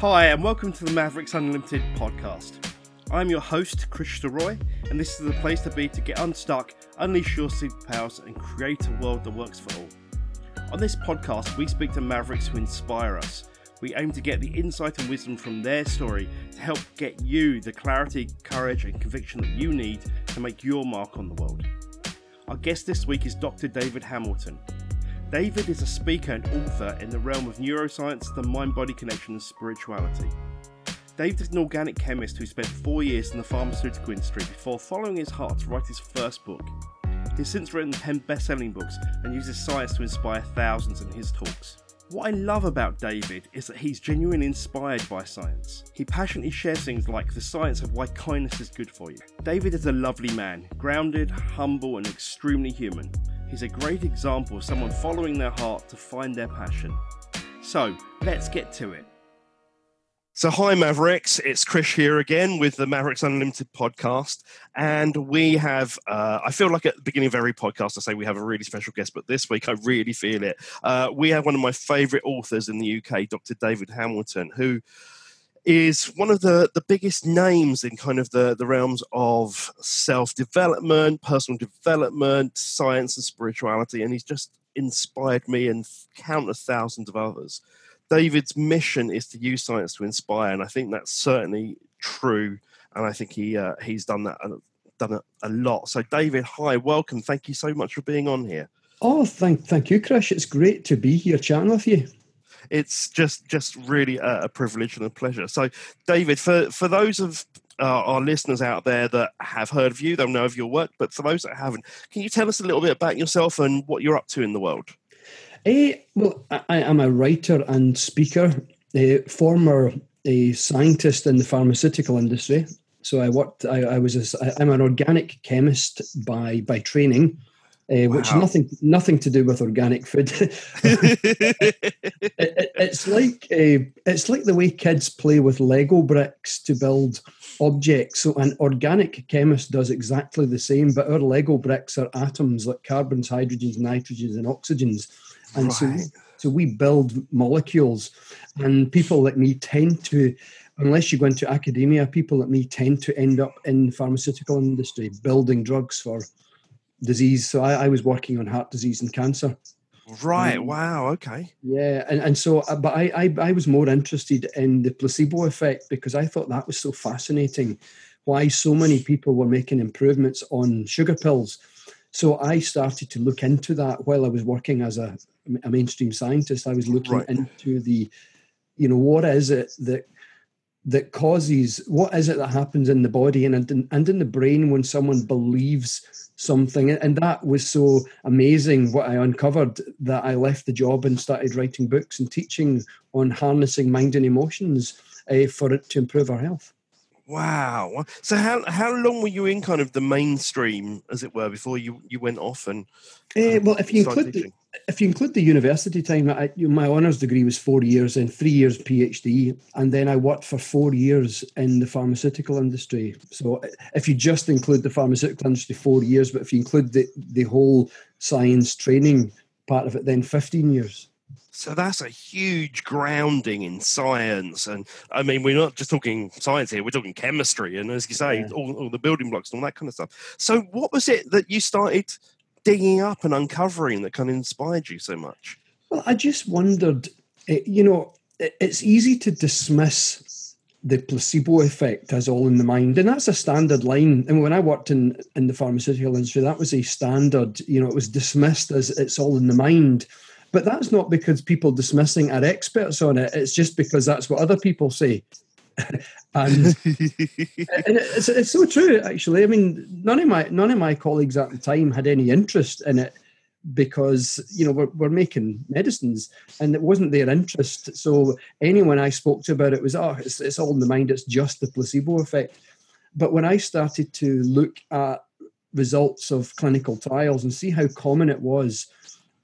Hi, and welcome to the Mavericks Unlimited podcast. I'm your host, Chris Roy, and this is the place to be to get unstuck, unleash your superpowers, and create a world that works for all. On this podcast, we speak to Mavericks who inspire us. We aim to get the insight and wisdom from their story to help get you the clarity, courage, and conviction that you need to make your mark on the world. Our guest this week is Dr. David Hamilton. David is a speaker and author in the realm of neuroscience, the mind body connection, and spirituality. David is an organic chemist who spent four years in the pharmaceutical industry before following his heart to write his first book. He's since written 10 best selling books and uses science to inspire thousands in his talks. What I love about David is that he's genuinely inspired by science. He passionately shares things like the science of why kindness is good for you. David is a lovely man, grounded, humble, and extremely human. He's a great example of someone following their heart to find their passion. So, let's get to it. So, hi, Mavericks. It's Chris here again with the Mavericks Unlimited podcast. And we have, uh, I feel like at the beginning of every podcast, I say we have a really special guest, but this week I really feel it. Uh, we have one of my favorite authors in the UK, Dr. David Hamilton, who is one of the, the biggest names in kind of the, the realms of self development, personal development, science, and spirituality. And he's just inspired me and countless thousands of others. David's mission is to use science to inspire, and I think that's certainly true. And I think he uh, he's done that done a lot. So, David, hi, welcome. Thank you so much for being on here. Oh, thank thank you, Chris. It's great to be here chatting with you. It's just just really a, a privilege and a pleasure. So, David, for for those of uh, our listeners out there that have heard of you, they'll know of your work. But for those that haven't, can you tell us a little bit about yourself and what you're up to in the world? Uh, well, I, am a writer and speaker, a former a scientist in the pharmaceutical industry. So I worked. I, I was. A, I'm an organic chemist by by training, uh, wow. which nothing nothing to do with organic food. it, it, it's like uh, it's like the way kids play with Lego bricks to build objects. So an organic chemist does exactly the same, but our Lego bricks are atoms like carbons, hydrogens, nitrogens, and oxygens and right. so so we build molecules, and people like me tend to, unless you go into academia, people like me tend to end up in the pharmaceutical industry building drugs for disease. So I, I was working on heart disease and cancer. Right. Um, wow. Okay. Yeah, and and so, uh, but I, I I was more interested in the placebo effect because I thought that was so fascinating. Why so many people were making improvements on sugar pills. So I started to look into that while I was working as a a mainstream scientist, I was looking right. into the, you know, what is it that that causes what is it that happens in the body and and in the brain when someone believes something? And that was so amazing what i uncovered that i left the job and started writing books and teaching on harnessing mind and emotions uh, for it to improve our health Wow. So how how long were you in kind of the mainstream, as it were, before you, you went off and? Uh, well, if you include the, if you include the university time, I, my honours degree was four years and three years PhD, and then I worked for four years in the pharmaceutical industry. So if you just include the pharmaceutical industry, four years, but if you include the the whole science training part of it, then fifteen years. So that's a huge grounding in science. And I mean, we're not just talking science here, we're talking chemistry. And as you say, yeah. all, all, the building blocks and all that kind of stuff. So, what was it that you started digging up and uncovering that kind of inspired you so much? Well, I just wondered, you know, it's easy to dismiss the placebo effect as all in the mind and that's a standard line and when i worked in in the pharmaceutical industry that was a standard you know it was dismissed as it's all in the mind but that's not because people dismissing are experts on it. It's just because that's what other people say. and, and it's, it's so true, actually. I mean, none of my none of my colleagues at the time had any interest in it because you know we're, we're making medicines and it wasn't their interest so anyone i spoke to about it was oh it's, it's all in the mind it's just the placebo effect but when i started to look at results of clinical trials and see how common it was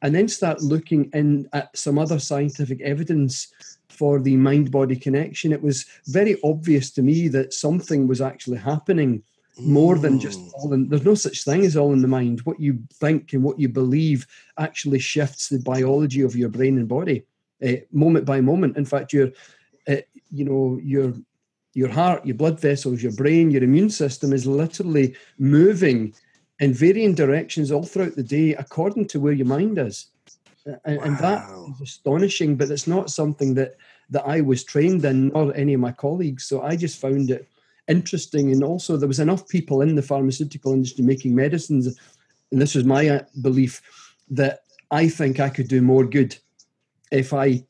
and then start looking in at some other scientific evidence for the mind body connection, it was very obvious to me that something was actually happening more than just all in there's no such thing as all in the mind. What you think and what you believe actually shifts the biology of your brain and body uh, moment by moment. In fact you're uh, you know your your heart, your blood vessels, your brain, your immune system is literally moving in varying directions all throughout the day according to where your mind is. And, wow. and that is astonishing, but it's not something that that I was trained in, or any of my colleagues. So I just found it interesting. And also, there was enough people in the pharmaceutical industry making medicines, and this was my uh, belief that I think I could do more good if I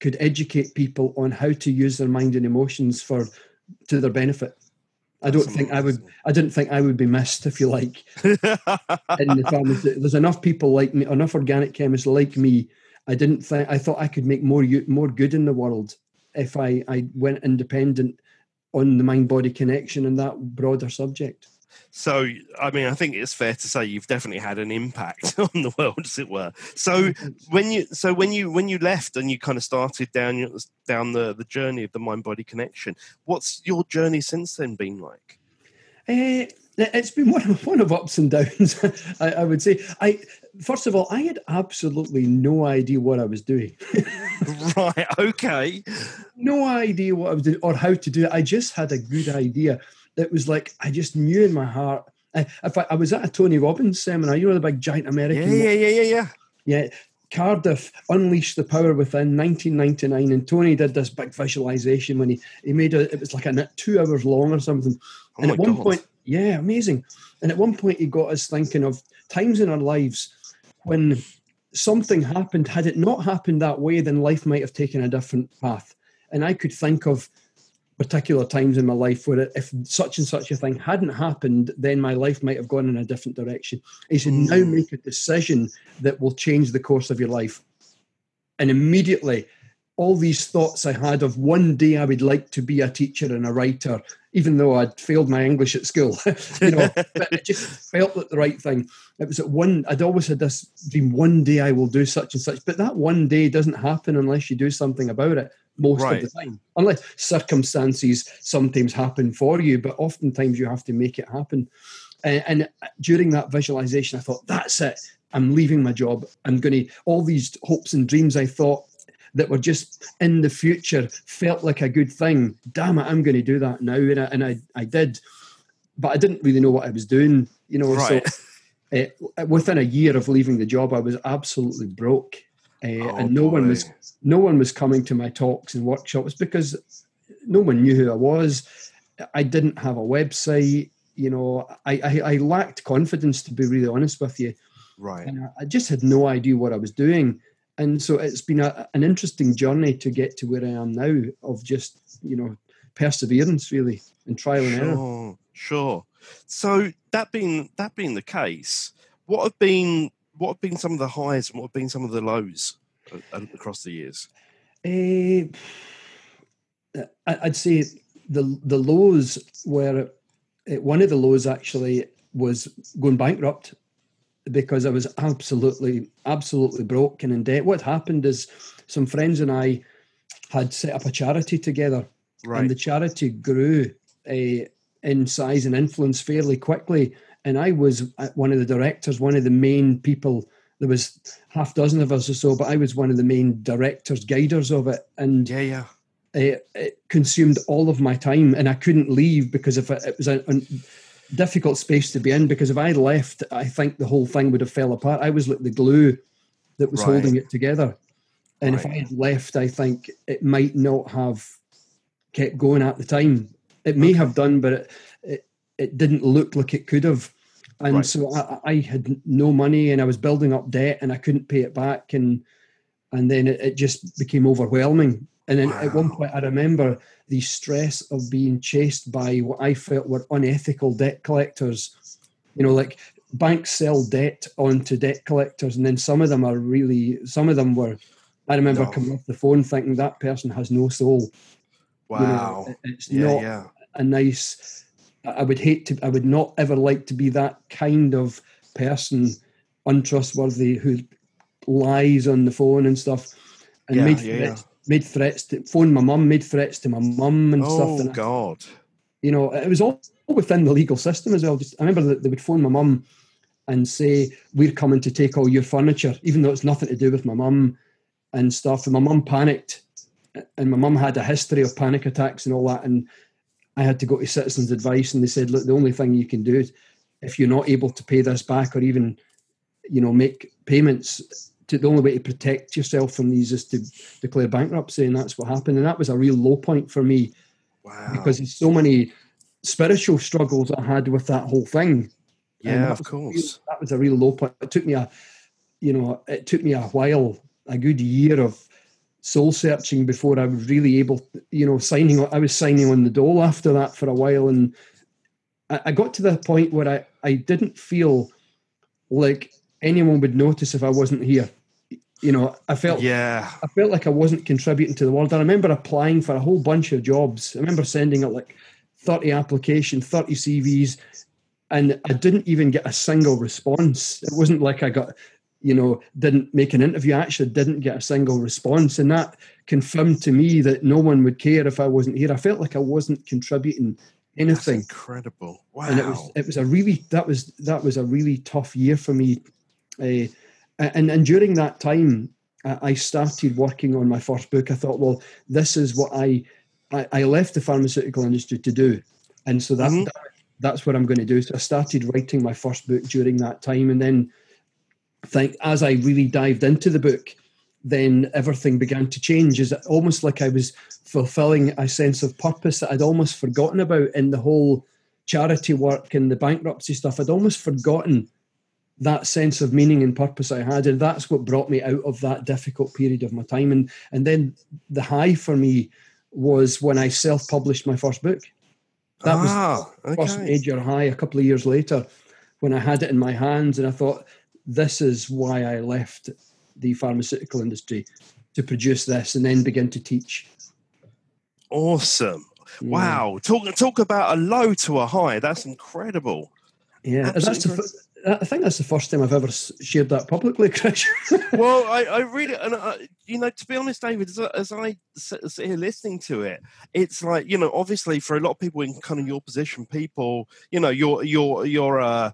could educate people on how to use their mind and emotions for to their benefit. I don't think I would. I didn't think I would be missed, if you like, in the pharmacy. There's enough people like me, enough organic chemists like me. I didn't think. I thought I could make more more good in the world if I I went independent on the mind body connection and that broader subject. So, I mean, I think it's fair to say you've definitely had an impact on the world, as it were. So, when you so when you when you left and you kind of started down down the the journey of the mind body connection, what's your journey since then been like? Uh, it's been one of one of ups and downs. I, I, would say. I first of all, I had absolutely no idea what I was doing. right. Okay. No idea what I was doing or how to do it. I just had a good idea that was like I just knew in my heart. I, if I, I was at a Tony Robbins seminar, you know the big giant American. Yeah, yeah, yeah, yeah, yeah. Yeah, Cardiff unleashed the power within 1999, and Tony did this big visualization when he he made a, it was like a two hours long or something. Oh and at one God. point, yeah, amazing. And at one point, he got us thinking of times in our lives when something happened. Had it not happened that way, then life might have taken a different path. And I could think of particular times in my life where if such and such a thing hadn't happened, then my life might have gone in a different direction. He said, mm. now make a decision that will change the course of your life. And immediately, all these thoughts I had of one day I would like to be a teacher and a writer, even though I'd failed my English at school, you know, but it just felt like the right thing. It was at one, I'd always had this dream, one day I will do such and such, but that one day doesn't happen unless you do something about it most right. of the time, unless circumstances sometimes happen for you, but oftentimes you have to make it happen. And, and during that visualization, I thought, that's it. I'm leaving my job. I'm going to, all these hopes and dreams I thought that were just in the future felt like a good thing. Damn it, I'm going to do that now. And I, and I, I did, but I didn't really know what I was doing, you know. Right. So uh, within a year of leaving the job, I was absolutely broke. Uh, oh, and no boy. one was no one was coming to my talks and workshops because no one knew who I was. I didn't have a website. You know, I, I, I lacked confidence to be really honest with you. Right. And I just had no idea what I was doing. And so it's been a, an interesting journey to get to where I am now of just, you know, perseverance really and trial and error. Sure. So that being that being the case, what have been what have been some of the highs and what have been some of the lows across the years? Uh, I'd say the the lows were uh, one of the lows actually was going bankrupt because I was absolutely absolutely broken in debt. What happened is some friends and I had set up a charity together, right. and the charity grew uh, in size and influence fairly quickly. And I was uh, one of the directors, one of the main people there was half dozen of us or so, but I was one of the main directors, guiders of it, and yeah, yeah, it, it consumed all of my time, and I couldn't leave because if it, it was a, a, difficult space to be in. Because if I left, I think the whole thing would have fell apart. I was like the glue that was right. holding it together, and right. if I had left, I think it might not have kept going at the time. It may have done, but it, it it didn't look like it could have and right. so I, I, had no money and I was building up debt and I couldn't pay it back and and then it, it just became overwhelming. And then wow. at one point I remember the stress of being chased by what I felt were unethical debt collectors. You know, like banks sell debt onto debt collectors, and then some of them are really some of them were I remember no. coming off the phone thinking that person has no soul. Wow. You know, it's yeah, not yeah. a nice I would hate to, I would not ever like to be that kind of person, untrustworthy, who lies on the phone and stuff, and yeah, made yeah, threats, yeah. made threats to phone my mum, made threats to my mum and oh, stuff. Oh God! you know, it was all within the legal system as well. Just I remember that they would phone my mum and say, "We're coming to take all your furniture," even though it's nothing to do with my mum and stuff. And my mum panicked and my mum had a history of panic attacks and all that, and I had to go to Citizens Advice, and they said, look, the only thing you can do is if you're not able to pay this back or even, you know, make payments. To, the only way to protect yourself from these is to declare bankruptcy, and that's what happened. And that was a real low point for me, wow. because there's so many spiritual struggles I had with that whole thing. Yeah, of course. Real, that was a real low point. It took me a, you know, it took me a while, a good year of soul searching before I was really able, you know, signing. I was signing on the dole after that for a while, and I, I got to the point where I I didn't feel like anyone would notice if I wasn't here. You know, I felt yeah, I felt like I wasn't contributing to the world. I remember applying for a whole bunch of jobs. I remember sending out like 30 application, 30 CVs, and I didn't even get a single response. It wasn't like I got, you know, didn't make an interview. I actually didn't get a single response. And that confirmed to me that no one would care if I wasn't here. I felt like I wasn't contributing anything. That's incredible. Wow. And it was it was a really that was that was a really tough year for me. Uh, and and during that time I started working on my first book. I thought, well, this is what I I, I left the pharmaceutical industry to do, and so that, Mhm. that that's what I'm going to do. So I started writing my first book during that time, and then think as I really dived into the book, then everything began to change. Is almost like I was fulfilling a sense of purpose that I'd almost forgotten about in the whole charity work and the bankruptcy stuff. I'd almost forgotten that sense of meaning and purpose I had, and that's what brought me out of that difficult period of my time. And and then the high for me was when I self-published my first book. That was ah, first major high a couple of years later when I had it in my hands and I thought this is why I left the pharmaceutical industry to produce this and then begin to teach. Awesome. Yeah. Wow. Talk talk about a low to a high. That's incredible. Yeah, that's the, I think that's the first time I've ever shared that publicly, Chris. well, I, I really, and I, you know, to be honest, David, as, I- as I sit, sit here listening to it, it's like you know, obviously, for a lot of people in kind of your position, people, you know, your your your uh,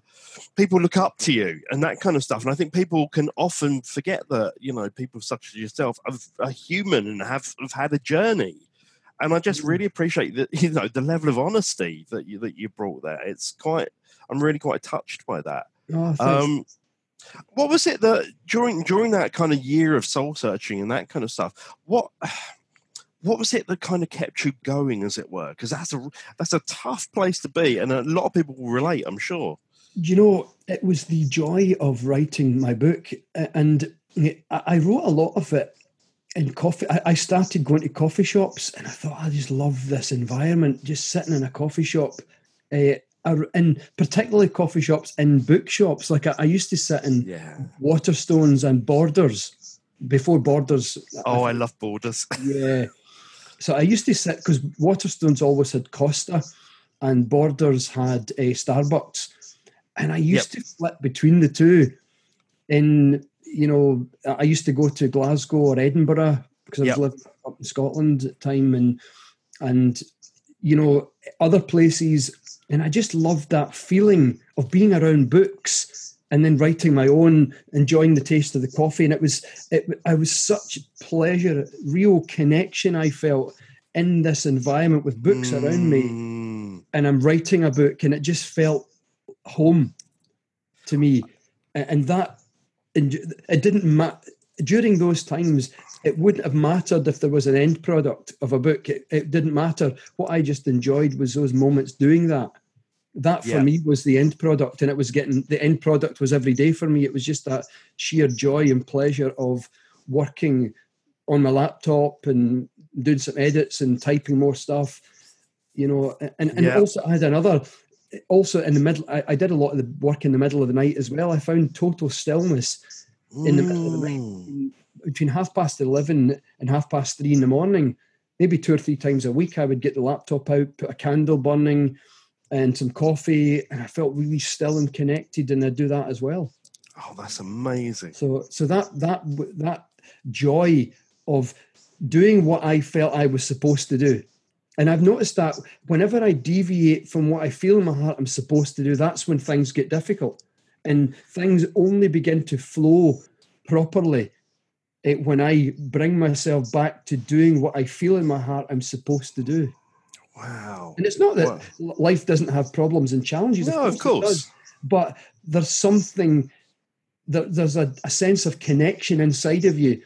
people look up to you and that kind of stuff, and I think people can often forget that you know, people such as yourself are, are human and have have had a journey. And I just Mm. really appreciate that you know the level of honesty that you that you brought there. It's quite, I'm really quite touched by that. Oh. Um, what was it that during during that kind of year of soul searching and that kind of stuff? What what was it that kind of kept you going, as it were? Because that's a that's a tough place to be, and a lot of people will relate. I'm sure. You know, it was the joy of writing my book, and I I wrote a lot of it in coffee. I I started going to coffee shops, and I thought I just love this environment, just sitting in a coffee shop, uh, and particularly coffee shops in bookshops. Like I, I used to sit in Yeah. Waterstones and Borders before Borders. Oh, I love borders. Yeah. So I used to sit because Waterstones always had Costa and Borders had a Starbucks. And I used to flip between the two. In, you know, I used to go to Glasgow or Edinburgh because I Yep. was living up in Scotland at the time and and you know, other places. And I just loved that feeling of being around books and then writing my own, enjoying the taste of the coffee. And it was, it, I was such pleasure, real connection I felt in this environment with books around me. Mm, And I'm writing a book, and it just felt home to me. And that, and it didn't matter during those times. It wouldn't have mattered if there was an end product of a book. It, it didn't matter. What I just enjoyed was those moments doing that. That for Yeah. me was the end product, and it was getting the end product was every day for me. It was just that sheer joy and pleasure of working on my laptop and doing some edits and typing more stuff, you know. And and Yeah. also I had another. Also in the middle, I, I did a lot of the work in the middle of the night as well. I found total stillness in the middle of the night mm. Between half past 11 and half past three in the morning, maybe two or three times a week, I would get the laptop out, put a candle burning and some coffee, and I felt really still and connected, and I'd do that as well. Oh, that's amazing. So, so that that that joy of doing what I felt I was supposed to do, and I've noticed that whenever I deviate from what I feel in my heart I'm supposed to do, that's when things get difficult, and things only begin to flow properly it, when I bring myself back to doing what I feel in my heart I'm supposed to do. Wow. And it's not that wow. life doesn't have problems and challenges. No, of course. Of course. but there's something, that there's a, a sense of connection inside of you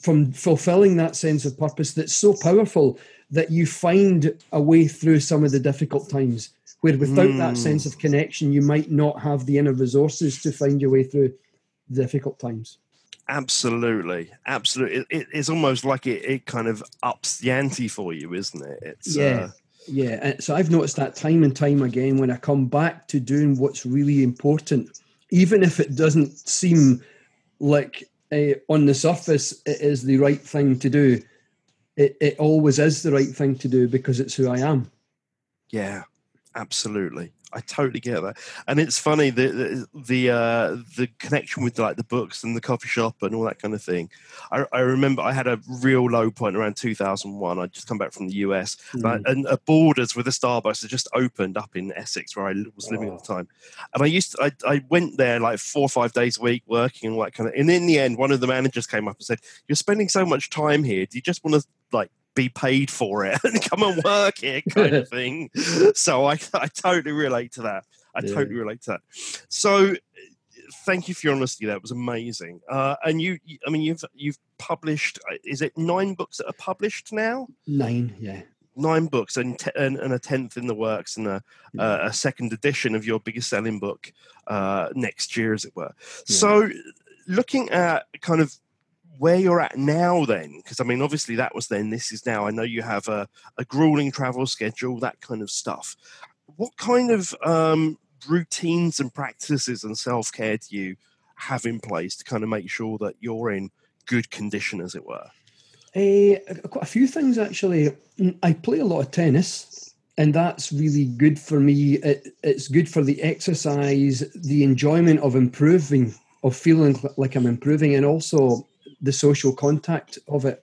from fulfilling that sense of purpose that's so powerful that you find a way through some of the difficult times where without mm. that hmm. sense of connection you might not have the inner resources to find your way through difficult times absolutely. Absolutely it, it, it's almost like it, it kind of ups the ante for you isn't it? It's yeah. Uh, yeah so i've noticed that time and time again when i come back to doing what's really important even if it doesn't seem like uh, on the surface it is the right thing to do it, it always is the right thing to do because it's who i am. Yeah absolutely I totally get that, and it's funny the the the, uh, the connection with like the books and the coffee shop and all that kind of thing. I, I remember I had a real low point around 2001. I'd just come back from the US, mm. and a Borders with a Starbucks had just opened up in Essex where I was living oh. at the time, and I used to, I I went there like four or five days a week working and all that kind of. And in the end, one of the managers came up and said, "You're spending so much time here. Do you just want to like be paid for it and come and work here kind of thing. So I, I totally relate to that. I yeah. totally relate to that. So thank you for your honesty. That was amazing. Uh, and you, I mean, you've you've published. Uh, is it nine books that are published now? Nine, yeah. Nine books and te- and, and, a tenth in the works, and a, yeah. uh, a second edition of your biggest selling book uh, next year, as it were. Yeah. So, looking at kind of where you're at now then? Because i mean obviously that was then this is now. I know you have a, a grueling travel schedule that kind of stuff. What kind of um, routines and practices and self-care do you have in place to kind of make sure that you're in good condition as it were? Uh, quite a few things actually. I play a lot of tennis and that's really good for me. It, it's good for the exercise the enjoyment of improving of feeling like i'm improving and also the social contact of it.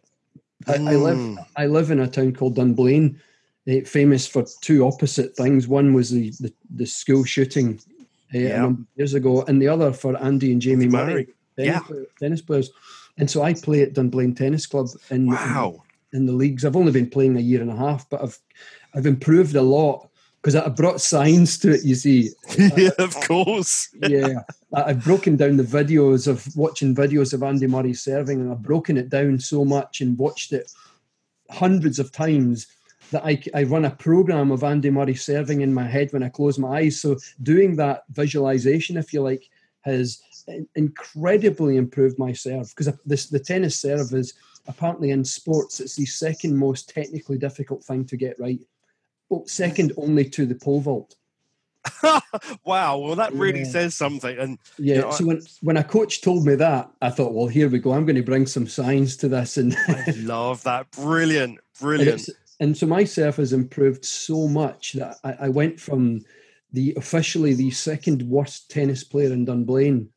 I, mm. I live hmm. I live in a town called Dunblane, uh, famous for two opposite things. One was the the, the school shooting uh, yeah. years ago, and the other for Andy and Jamie Murray, tennis, yeah. Player, tennis players. And so I play at Dunblane Tennis Club in, wow. in, in the leagues. I've only been playing a year and a half, but I've I've improved a lot because I brought science to it. You see, yeah, of course. yeah, I've broken down the videos of watching videos of Andy Murray serving, and I've broken it down so much and watched it hundreds of times that I, I run a program of Andy Murray serving in my head when I close my eyes. So doing that visualization, if you like, has incredibly improved my serve because this the tennis serve is apparently in sports it's the second most technically difficult thing to get right second only to the pole vault. wow, well, that really yeah. says something. And yeah, you know, so when when a coach told me that, I thought, well, here we go. I'm going to bring some science to this, and I love that. Brilliant, brilliant. And, and, so my surf has improved so much that I, I, went from the officially the second worst tennis player in Dunblane,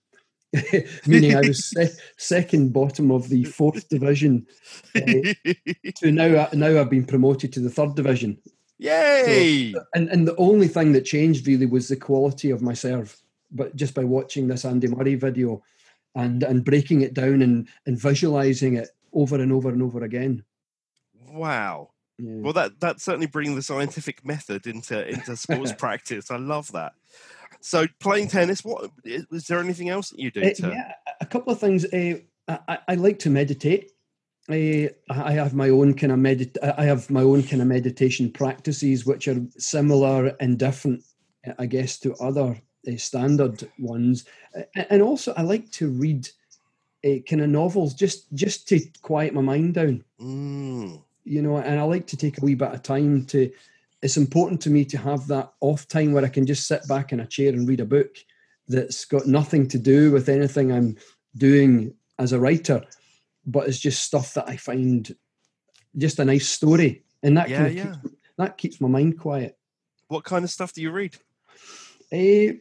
meaning I was se- second bottom of the fourth division, uh, to now now I've been promoted to the third division. Yay! So, and and the only thing that changed really was the quality of my serve. But just by watching this Andy Murray video and and breaking it down and and visualizing it over and over and over again. Wow. Yeah. Well, that that certainly brings the scientific method into into sports practice. I love that. So, playing tennis. What is there anything else that you do? Uh, to... Yeah, a couple of things. Uh, I, I like to meditate. I, I have my own kind of medit. I have my own kind of meditation practices, which are similar and different, I guess, to other uh, standard ones. And also, I like to read uh, kind of novels just just to quiet my mind down. Mm. You know, and I like to take a wee bit of time to. It's important to me to have that off time where I can just sit back in a chair and read a book that's got nothing to do with anything I'm doing as a writer but it's just stuff that I find just a nice story, and that yeah, yeah. Keeps, that keeps my mind quiet. What kind of stuff do you read? Uh,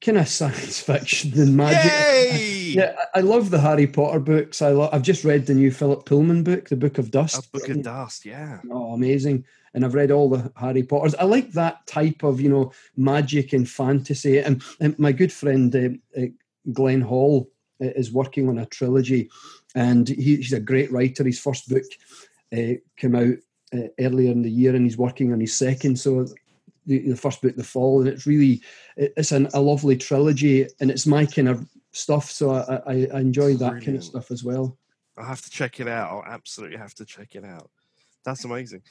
kind of science fiction and magic. Yay! yeah, I love the Harry Potter books. I love. I've just read the new Philip Pullman book, The Book of Dust. A Book of Dust, yeah. Oh, amazing! And I've read all the Harry Potters. I like that type of you know magic and fantasy. And, and my good friend uh, uh, Glenn Hall is working on a trilogy and he, he's a great writer. His first book uh, came out uh, earlier in the year, and he's working on his second. So the, the first book, The Fall, and it's really it's an, a lovely trilogy, and it's my kind of stuff. So I, I, I enjoy that Brilliant. kind of stuff as well. I have to check it out. I'll absolutely have to check it out. That's amazing.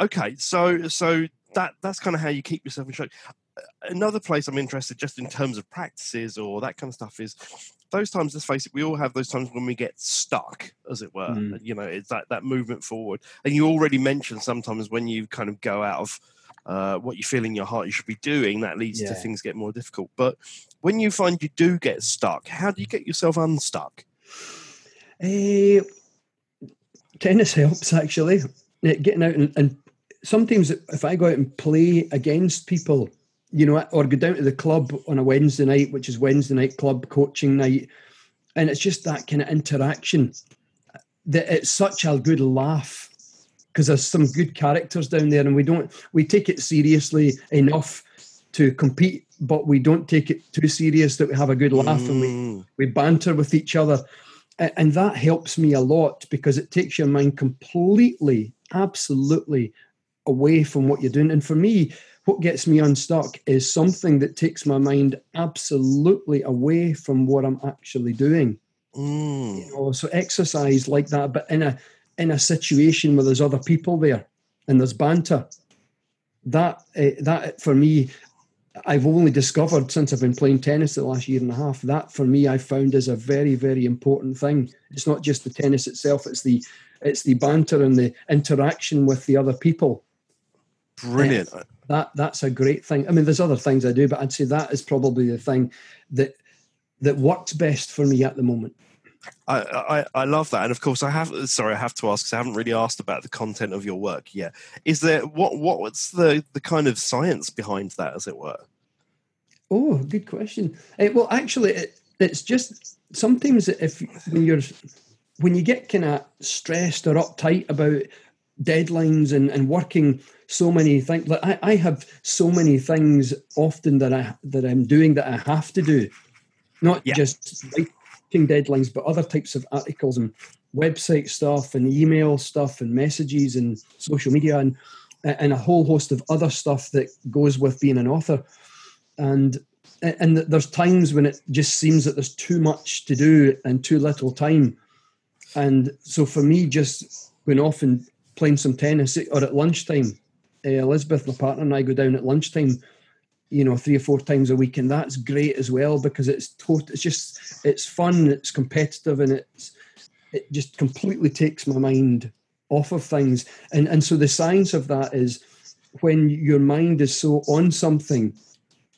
Okay, so so that that's kind of how you keep yourself in shape. Another place I'm interested, just in terms of practices or that kind of stuff, is those times. Let's face it, we all have those times when we get stuck, as it were. Mm. You know, it's that that movement forward. And you already mentioned sometimes when you kind of go out of uh, what you feel in your heart you should be doing, that leads yeah. to things get more difficult. But when you find you do get stuck, how do you get yourself unstuck? Uh, tennis helps actually. Getting out and, and sometimes if I go out and play against people, you know, or go down to the club on a Wednesday night, which is Wednesday night club coaching night, and it's just that kind of interaction that it's such a good laugh because there's some good characters down there, and we don't we take it seriously enough to compete, but we don't take it too serious that we have a good laugh mm. and we mm. we banter with each other, and that helps me a lot because it takes your mind completely, absolutely away from what you're doing. And for me, what gets me unstuck is something that takes my mind absolutely away from what I'm actually doing. Mm. You know, so exercise like that, but in a in a situation where there's other people there and there's banter. That uh, that for me, I've only discovered since I've been playing tennis the last year and a half. That for me, I found is a very very important thing. It's not just the tennis itself; it's the it's the banter and the interaction with the other people Brilliant. Uh, that that's a great thing. I mean, there's other things I do, but I'd say that is probably the thing that that works best for me at the moment. I, I, I love that, and of course, I have. Sorry, I have to ask because I haven't really asked about the content of your work yet. Is there what what what's the the kind of science behind that, as it were? Oh, good question. Uh, well, actually, it, it's just sometimes if when you're when you get kind of stressed or uptight about deadlines and, and working so many things. Like I, I have so many things often that I that I'm doing that I have to do, not yeah. just writing deadlines, but other types of articles and website stuff and email stuff and messages and social media and and a whole host of other stuff that goes with being an author. And and there's times when it just seems that there's too much to do and too little time. And so for me, just going off and playing some tennis or at lunchtime. Uh, Elizabeth, my partner, and I go down at lunchtime, you know, three or four times a week, and that's great as well because it's tot- it's just it's fun, it's competitive, and it's it just completely takes my mind off of things. And and so the science of that is when your mind is so on something,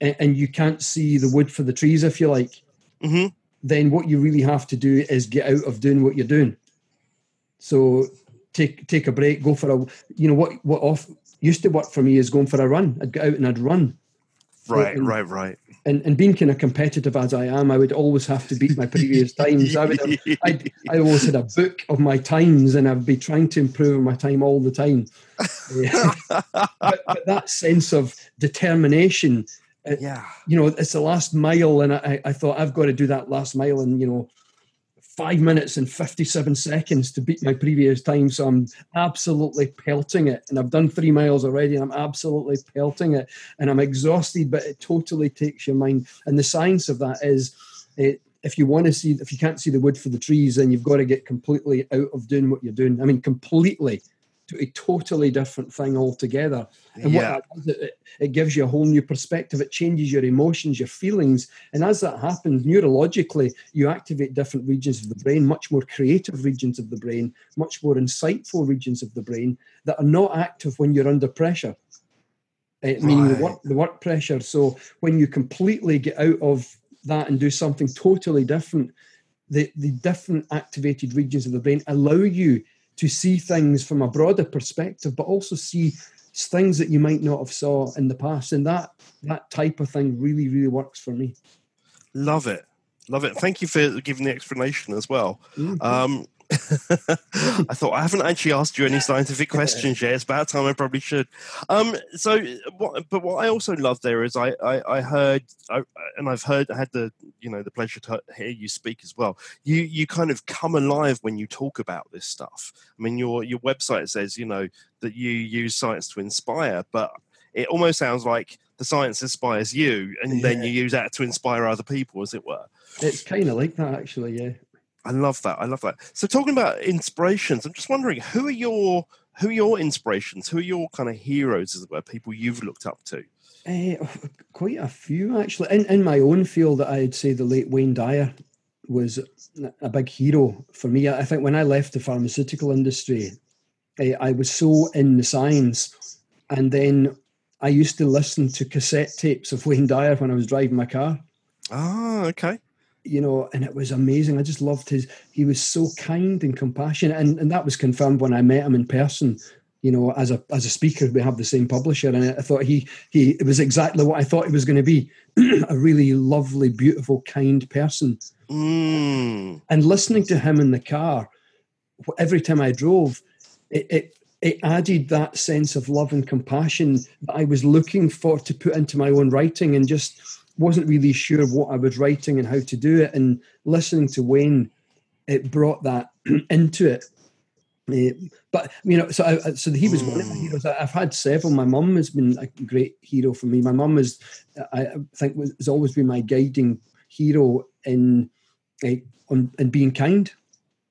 and, and you can't see the wood for the trees, if you like. Mm-hmm. Then what you really have to do is get out of doing what you're doing. So take take a break, go for a you know what what off used to work for me is going for a run. I'd go out and I'd run. Right, and, right, right. And and being kind of competitive as I am, I would always have to beat my previous times. I would have, I'd, I always had a book of my times, and I'd be trying to improve my time all the time. but, but, that sense of determination, uh, yeah, you know, it's the last mile, and I, I thought I've got to do that last mile, and you know, five minutes and 57 seconds to beat my previous time. So I'm absolutely pelting it. And I've done three miles already and I'm absolutely pelting it. And I'm exhausted, but it totally takes your mind. And the science of that is it, if you want to see, if you can't see the wood for the trees, then you've got to get completely out of doing what you're doing. I mean, completely a totally different thing altogether. And yeah. what that does, it, it gives you a whole new perspective. It changes your emotions, your feelings. And as that happens, neurologically, you activate different regions of the brain, much more creative regions of the brain, much more insightful regions of the brain that are not active when you're under pressure. Uh, meaning right. the work, the work pressure. So when you completely get out of that and do something totally different, the, the different activated regions of the brain allow you to see things from a broader perspective, but also see things that you might not have saw in the past. And that that type of thing really, really works for me. Love it. Love it. Thank you for giving the explanation as well. Mm-hmm. Um, I thought I haven't actually asked you any scientific questions yet. It's about time I probably should. Um, so, what, but what I also love there is I I, I heard I, and I've heard I had the you know the pleasure to hear you speak as well. You you kind of come alive when you talk about this stuff. I mean, your your website says you know that you use science to inspire, but it almost sounds like the science inspires you, and yeah. then you use that to inspire other people, as it were. It's kind of like that, actually. Yeah. I love that. I love that. So talking about inspirations, I'm just wondering who are your who are your inspirations? Who are your kind of heroes, as it were, people you've looked up to? Uh, quite a few actually. In in my own field, I'd say the late Wayne Dyer was a big hero for me. I think when I left the pharmaceutical industry, I, I was so in the science, and then I used to listen to cassette tapes of Wayne Dyer when I was driving my car. Ah, okay you know, and it was amazing. I just loved his. He was so kind and compassionate, and, and that was confirmed when I met him in person. You know, as a as a speaker, we have the same publisher, and I thought he he it was exactly what I thought he was going to be, a really lovely, beautiful, kind person. Mm. And listening to him in the car, every time I drove, it, it it added that sense of love and compassion that I was looking for to put into my own writing, and just wasn't really sure what I was writing and how to do it. And listening to Wayne, it brought that into it. Uh, but you know, so I, so he was one of my hmm. heroes. I've had several. My mum has been a great hero for me. My mum is, I think, has always been my guiding hero in uh, on in being kind.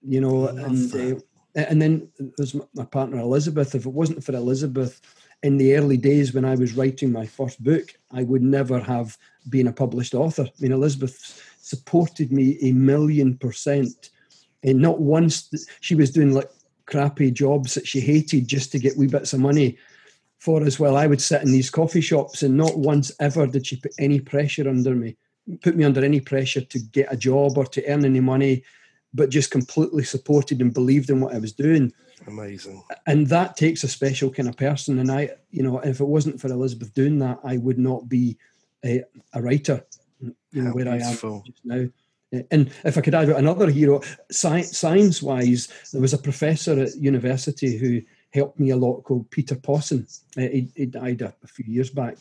You know, and uh, and then there's my partner Elizabeth. If it wasn't for Elizabeth, in the early days when I was writing my first book, I would never have been a published author. I mean, Elizabeth supported me a million percent. And not once, she was doing like crappy jobs that she hated just to get wee bits of money for as well. I would sit in these coffee shops and not once ever did she put any pressure under me, put me under any pressure to get a job or to earn any money, but just completely supported and believed in what I was doing. Amazing. And that takes a special kind of person. And I, you know, if it wasn't for Elizabeth doing that, I would not be a, a writer, you know, where beautiful. I am just now. And if I could add another hero, science wise, there was a professor at university who helped me a lot called Peter Pauson. Uh, he, he died a, a few years back.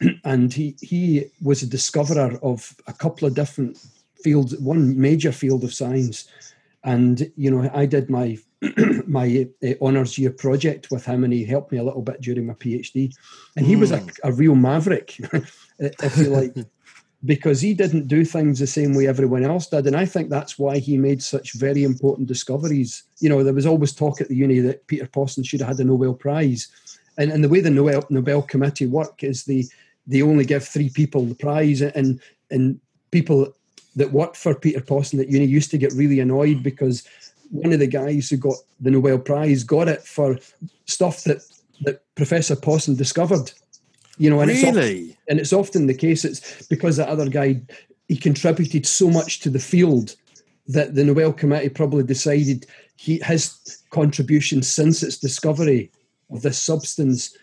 And he, he was a discoverer of a couple of different fields, one major field of science. And, you know, I did my my uh, honours year project with him, and he helped me a little bit during my PhD. And he mm. was a, hmm. a, real maverick, if you like, because he didn't do things the same way everyone else did. And I think that's why he made such very important discoveries. You know, there was always talk at the uni that Peter Pauson should have had the Nobel Prize. And, and the way the Nobel, Nobel Committee work is they, they only give three people the prize, and, and people that worked for Peter Pauson at uni used to get really annoyed because one of the guys who got the Nobel Prize got it for stuff that, that Professor Pauson discovered. You know, and really? it's often, and it's often the case. It's because that other guy he contributed so much to the field that the Nobel Committee probably decided he his contribution since its discovery of this substance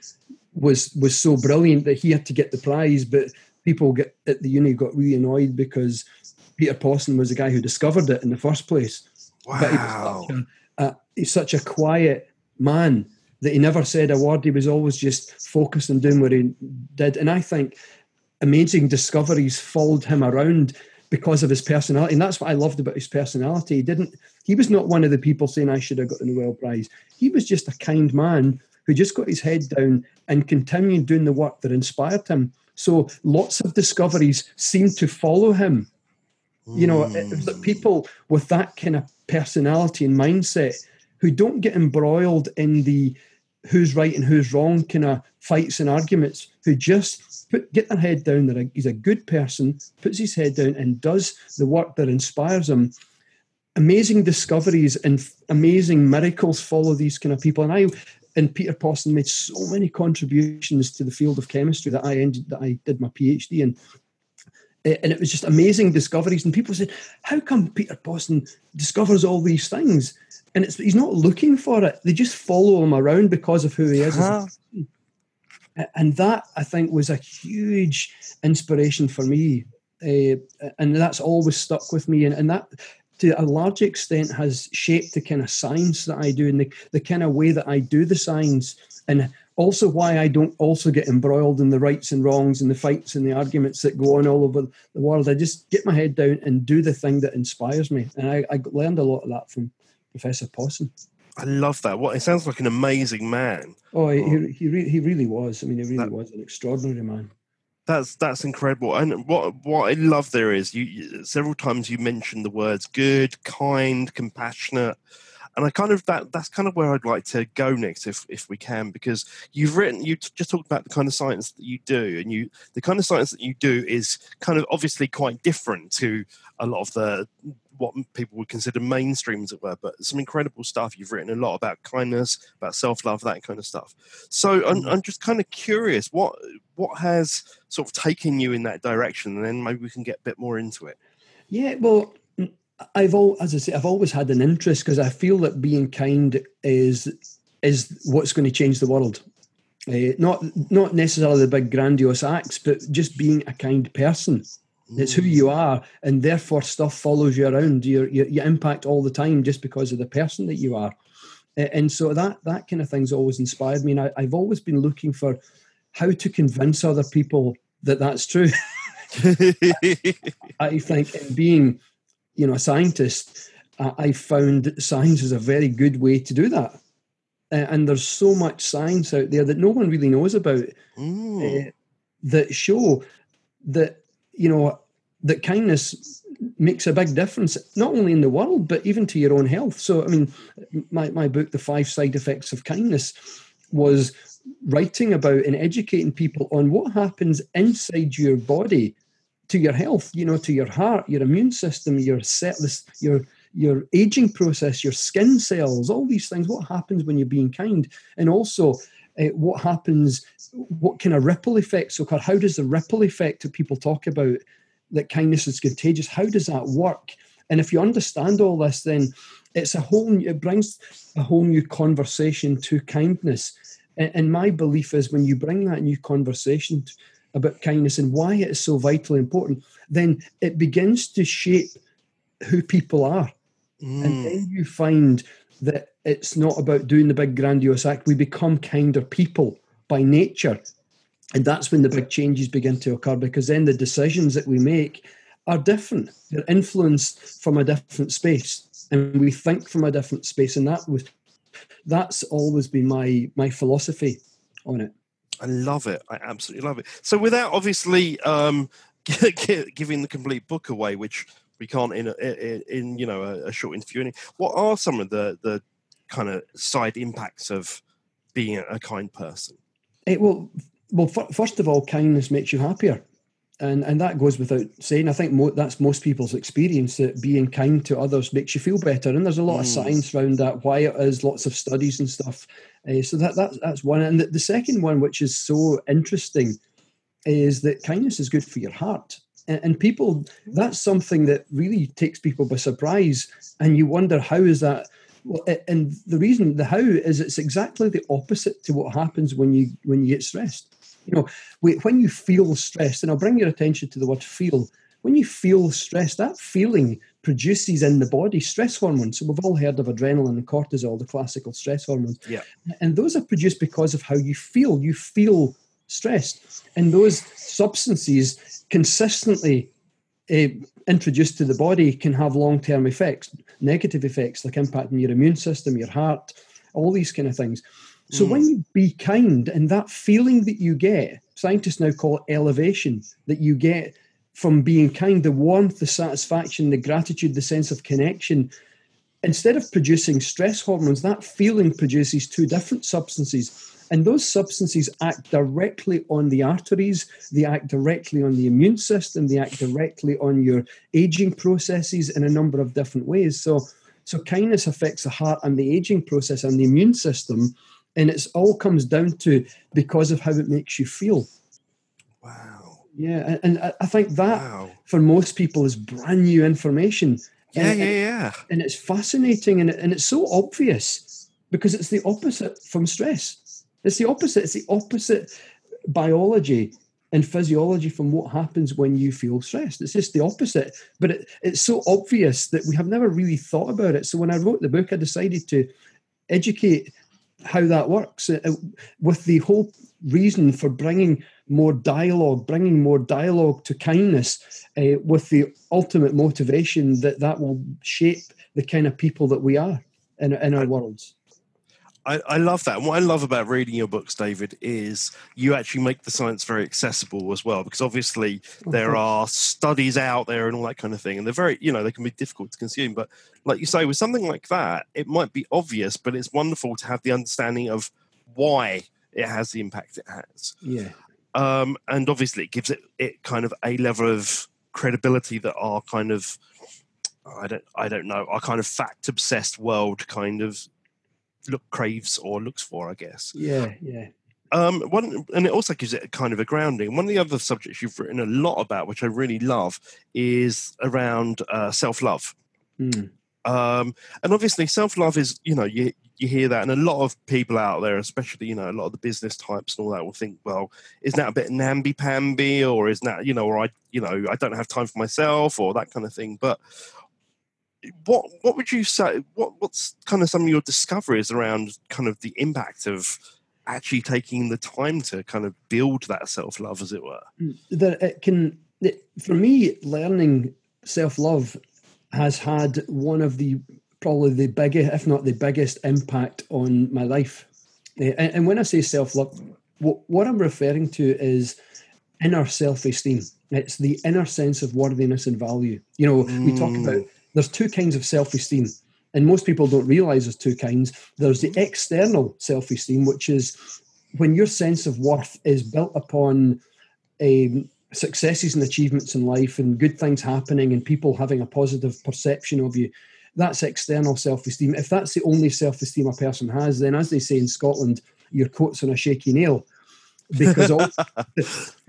was was so brilliant that he had to get the prize. But people get at the uni got really annoyed because Peter Pauson was the guy who discovered it in the first place. Wow. But he was such a, a, he's such a quiet man that he never said a word. He was always just focused on doing what he did. And I think amazing discoveries followed him around because of his personality. And that's what I loved about his personality. He didn't he was not one of the people saying I should have got the Nobel Prize. He was just a kind man who just got his head down and continued doing the work that inspired him. So lots of discoveries seemed to follow him. You know, mm. people with that kind of personality and mindset who don't get embroiled in the who's right and who's wrong kind of fights and arguments, who just put get their head down. That he's a good person, puts his head down and does the work that inspires him. Amazing discoveries and amazing miracles follow these kind of people. And I and Peter Pauson made so many contributions to the field of chemistry that I ended that I did my PhD in. Eh, and it was just amazing discoveries. And people said, "How come Peter Pauson discovers all these things?" And it's he's not looking for it; they just follow him around because of who he is. Huh. And that I think was a huge inspiration for me, uh, and that's always stuck with me. And, and that to a large extent has shaped the kind of science that I do and the, the kind of way that I do the science and also why I don't also get embroiled in the rights and wrongs and the fights and the arguments that go on all over the world. I just get my head down and do the thing that inspires me. And I, I learned a lot of that from Professor Pauson. I love that. What it sounds like an amazing man. Oh, he oh. he, re- he really was. I mean, he really that, was an extraordinary man. That's that's incredible. And what what I love there is you several times you mentioned the words good, kind, compassionate and I kind of that that's kind of where I'd like to go next, if if we can, because you've written you just talked about the kind of science that you do, and you the kind of science that you do is kind of obviously quite different to a lot of the what people would consider mainstream, as it were. But some incredible stuff. You've written a lot about kindness, about self love, that kind of stuff. So I'm, mm. I'm just kind of curious what what has sort of taken you in that direction, and then maybe we can get a bit more into it. Yeah, well, I've all, as I say, I've always had an interest because I feel that being kind is is what's going to change the world. Uh, not not necessarily the big grandiose acts, but just being a kind person. It's who you are, and therefore stuff follows you around. You, you, impact all the time just because of the person that you are, uh, and so that that kind of thing's always inspired me. And I, I've always been looking for how to convince other people that that's true. I think in being you know, a scientist, I found science is a very good way to do that. Uh, and there's so much science out there that no one really knows about uh, that show that, you know, that kindness makes a big difference, not only in the world, but even to your own health. So, I mean, my, my book, The Five Side Effects of Kindness, was writing about and educating people on what happens inside your body to your health, you know, to your heart, your immune system, your set, your your aging process, your skin cells, all these things. What happens when you're being kind, and also uh, what happens, what kind of ripple effects occur? How does the ripple effect that people talk about that kindness is contagious? How does that work? And if you understand all this, then it's a whole. New, It brings a whole new conversation to kindness. And my belief is when you bring that new conversation about kindness and why it is so vitally important, then it begins to shape who people are. Mm. And then you find that it's not about doing the big grandiose act. We become kinder people by nature. And that's when the big changes begin to occur because then the decisions that we make are different. They're influenced from a different space. And we think from a different space. And that was that's always been my my philosophy on it. I love it. I absolutely love it. So without obviously um, giving the complete book away, which we can't in a, in, you know a, a, short interview. What are some of the the kind of side impacts of being a, kind person? It will. Well, first of all, kindness makes you happier and and that goes without saying. I think mo- that's most people's experience that being kind to others makes you feel better. And there's a lot mm. of science around that, why it is, lots of studies and stuff. Uh, so that, that that's one. And the, the second one, which is so interesting, is that kindness is good for your heart. And, and people, that's something that really takes people by surprise. And you wonder how is that. Well, and the reason, the how, is it's exactly the opposite to what happens when you when you get stressed you know, when you feel stressed, and I'll bring your attention to the word feel. When you feel stressed, that feeling produces in the body stress hormones. So we've all heard of adrenaline and cortisol, the classical stress hormones. Yeah. And those are produced because of how you feel. You feel stressed. And those substances consistently uh, introduced to the body can have long term effects, negative effects like impacting your immune system, your heart, all these kind of things. So mm. when you be kind and that feeling that you get, scientists now call it elevation, that you get from being kind, the warmth, the satisfaction, the gratitude, the sense of connection, instead of producing stress hormones, that feeling produces two different substances. And those substances act directly on the arteries, they act directly on the immune system, they act directly on your aging processes in a number of different ways. So, so kindness affects the heart and the aging process and the immune system and it's all comes down to because of how it makes you feel. Wow. Yeah, and, and I think that wow. for most people is brand new information. Yeah, and, yeah, yeah. And it's fascinating and, and it's so obvious because it's the opposite from stress. It's the opposite. It's the opposite biology and physiology from what happens when you feel stressed. It's just the opposite. But it, it's so obvious that we have never really thought about it. So when I wrote the book, I decided to educate how that works uh, with the whole reason for bringing more dialogue, bringing more dialogue to kindness, uh, with the ultimate motivation that that will shape the kind of people that we are in, in our worlds. I, I, love that. And what I love about reading your books, David, is you actually make the science very accessible as well. Because obviously there are studies out there and all that kind of thing, and they're very, you know, they can be difficult to consume. But like you say, with something like that, it might be obvious, but it's wonderful to have the understanding of why it has the impact it has. Yeah. Um, and obviously, it gives it it kind of a level of credibility that our kind of I don't I don't know our kind of fact obsessed world kind of look craves or looks for, I guess. Yeah, yeah. Um, one, and it also gives it a kind of a grounding. One of the other subjects you've written a lot about, which I really love, is around uh, self love. Mm. Um, and obviously, self love is you know you you hear that, and a lot of people out there, especially you know a lot of the business types and all that, will think, well, is that a bit namby pamby, or is that you know, or I you know I don't have time for myself, or that kind of thing. But what what would you say? What what's kind of some of your discoveries around kind of the impact of actually taking the time to kind of build that self love, as it were? That it can, it, for me, learning self love has had one of the probably the biggest, if not the biggest, impact on my life. And, and when I say self love, what, what I'm referring to is inner self esteem. It's the inner sense of worthiness and value. You know, mm. we talk about mm there's two kinds of self esteem. And most people don't realize there's two kinds. There's the external self esteem, which is when your sense of worth is built upon um, successes and achievements in life and good things happening and people having a positive perception of you. That's external self esteem. If that's the only self esteem a person has, then as they say in Scotland, your coat's on a shaky nail because all,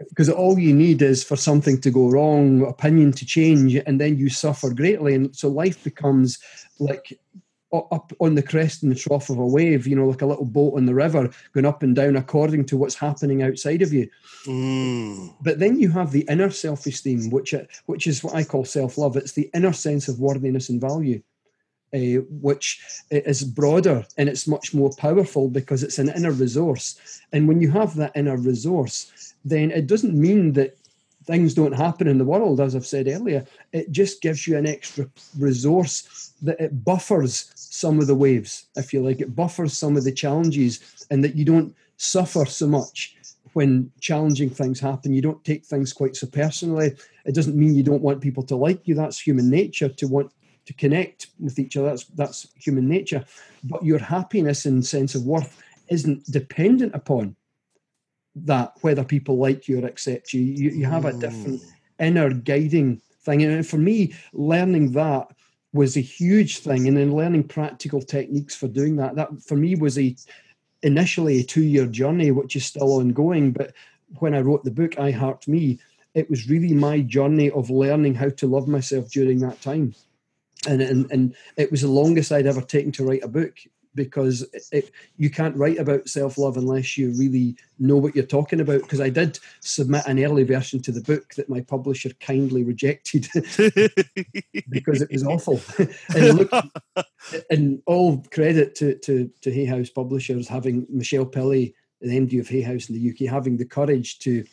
because all you need is for something to go wrong, opinion to change, and then you suffer greatly. And so life becomes like up on the crest and the trough of a wave, you know, like a little boat on the river going up and down according to what's happening outside of you. Mm. But then you have the inner self esteem, which which is what I call self love. It's the inner sense of worthiness and value uh, which is broader and it's much more powerful because it's an inner resource. And when you have that inner resource, then it doesn't mean that things don't happen in the world, as I've said earlier. It just gives you an extra resource that it buffers some of the waves, if you like. It buffers some of the challenges and that you don't suffer so much when challenging things happen. You don't take things quite so personally. It doesn't mean you don't want people to like you. That's human nature to want to connect with each other. That's that's human nature. But your happiness and sense of worth isn't dependent upon that whether people like you or accept you. You, you have a different mm. inner guiding thing. And for me, learning that was a huge thing. And then learning practical techniques for doing that, that for me was a initially a two-year journey, which is still ongoing. But when I wrote the book, I Heart Me, it was really my journey of learning how to love myself during that time and, and and it was the longest I'd ever taken to write a book because it, it, you can't write about self love unless you really know what you're talking about. Because I did submit an early version to the book that my publisher kindly rejected because it was awful. and, look, and all credit to, to, to Hay House publishers having Michelle Pilley, the MD of Hay House in the UK, having the courage to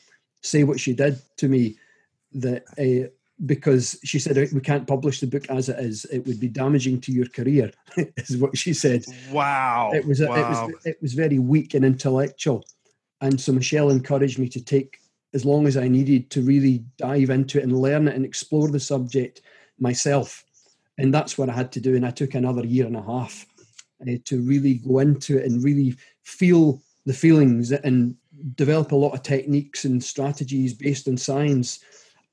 say what she did to me that uh, because she said we can't publish the book as it is. It would be damaging to your career, is what she said. Wow. It was wow. it was it was very weak and intellectual, and so Michelle encouraged me to take as long as I needed to really dive into it and learn it and explore the subject myself, and that's what I had to do. And I took another year and a half uh, to really go into it and really feel the feelings and develop a lot of techniques and strategies based on science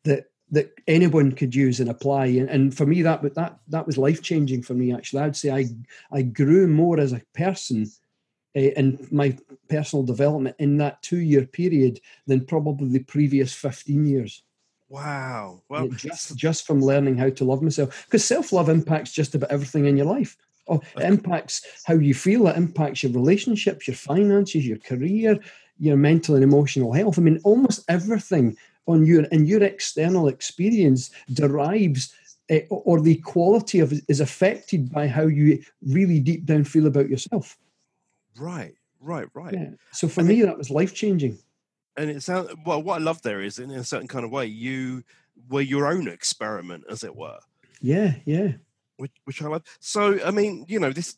that that anyone could use and apply. And, and for me, that that that was life changing for me. Actually, I'd say I I grew more as a person uh, in my personal development in that two year period than probably the previous fifteen years. Wow! Well, just just from learning how to love myself, because self love impacts just about everything in your life. Oh, it impacts how you feel. It impacts your relationships, your finances, your career, your mental and emotional health. I mean, almost everything on your and your external experience derives uh, or the quality of it is affected by how you really deep down feel about yourself. Right, right, right. Yeah. So for me, that was life changing. And it sounds well. What I love there is, in a certain kind of way, you were your own experiment, as it were. Yeah, yeah. Which, which I love. So, I mean, you know, this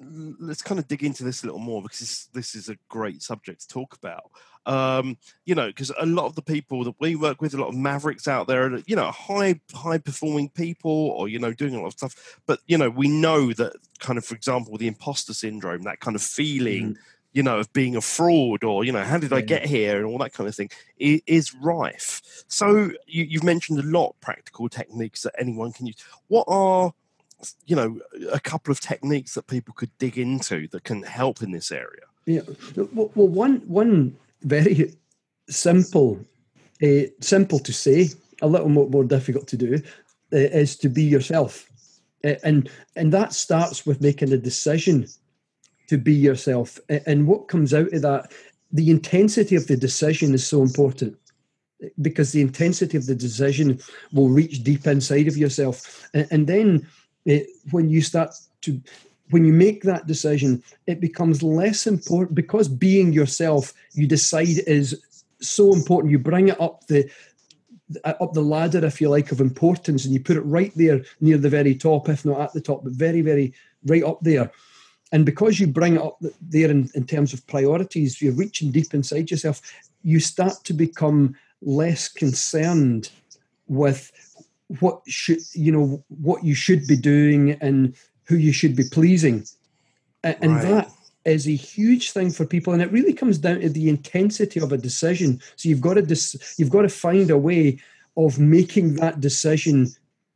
let's kind of dig into this a little more because this, this is a great subject to talk about. Um, you know, because a lot of the people that we work with, a lot of mavericks out there, you know, high high performing people, or you know, doing a lot of stuff. But you know, we know that kind of, for example, the imposter syndrome, that kind of feeling. Mm-hmm. You know, of being a fraud, or you know, how did. I get here, and all that kind of thing, is, is rife. So you, you've mentioned a lot practical techniques that anyone can use. What are you know a couple of techniques that people could dig into that can help in this area. Yeah. Well, one one very simple uh, simple to say a little more, more difficult to do uh, is to be yourself. Uh, and and that starts with making a decision to be yourself. And what comes out of that the intensity of the decision is so important because the intensity of the decision will reach deep inside of yourself. And, and then it, when you start to when you make that decision it becomes less important because being yourself you decide is so important. You bring it up the up the ladder if you like of importance and you put it right there near the very top if not at the top but very very right up there. And because you bring it up there in, in terms of priorities you're reaching deep inside yourself you start to become less concerned with what should you know what you should be doing and who you should be pleasing. And right. that is a huge thing for people and it really comes down to the intensity of a decision. So you've got to dis- you've got to find a way of making that decision